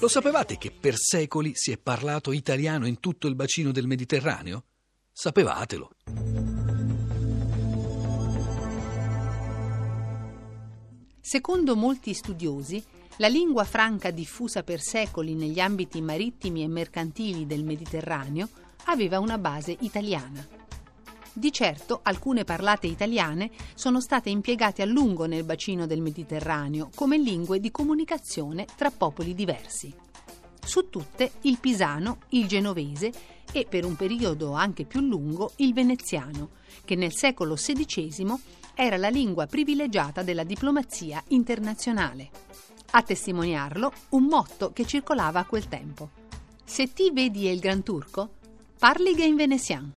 Lo sapevate che per secoli si è parlato italiano in tutto il bacino del Mediterraneo? Sapevatelo. Secondo molti studiosi, la lingua franca diffusa per secoli negli ambiti marittimi e mercantili del Mediterraneo aveva una base italiana. Di certo alcune parlate italiane sono state impiegate a lungo nel bacino del Mediterraneo come lingue di comunicazione tra popoli diversi. Su tutte il pisano, il genovese e per un periodo anche più lungo il veneziano, che nel secolo XVI era la lingua privilegiata della diplomazia internazionale. A testimoniarlo un motto che circolava a quel tempo. Se ti vedi il Gran Turco, parli in veneziano.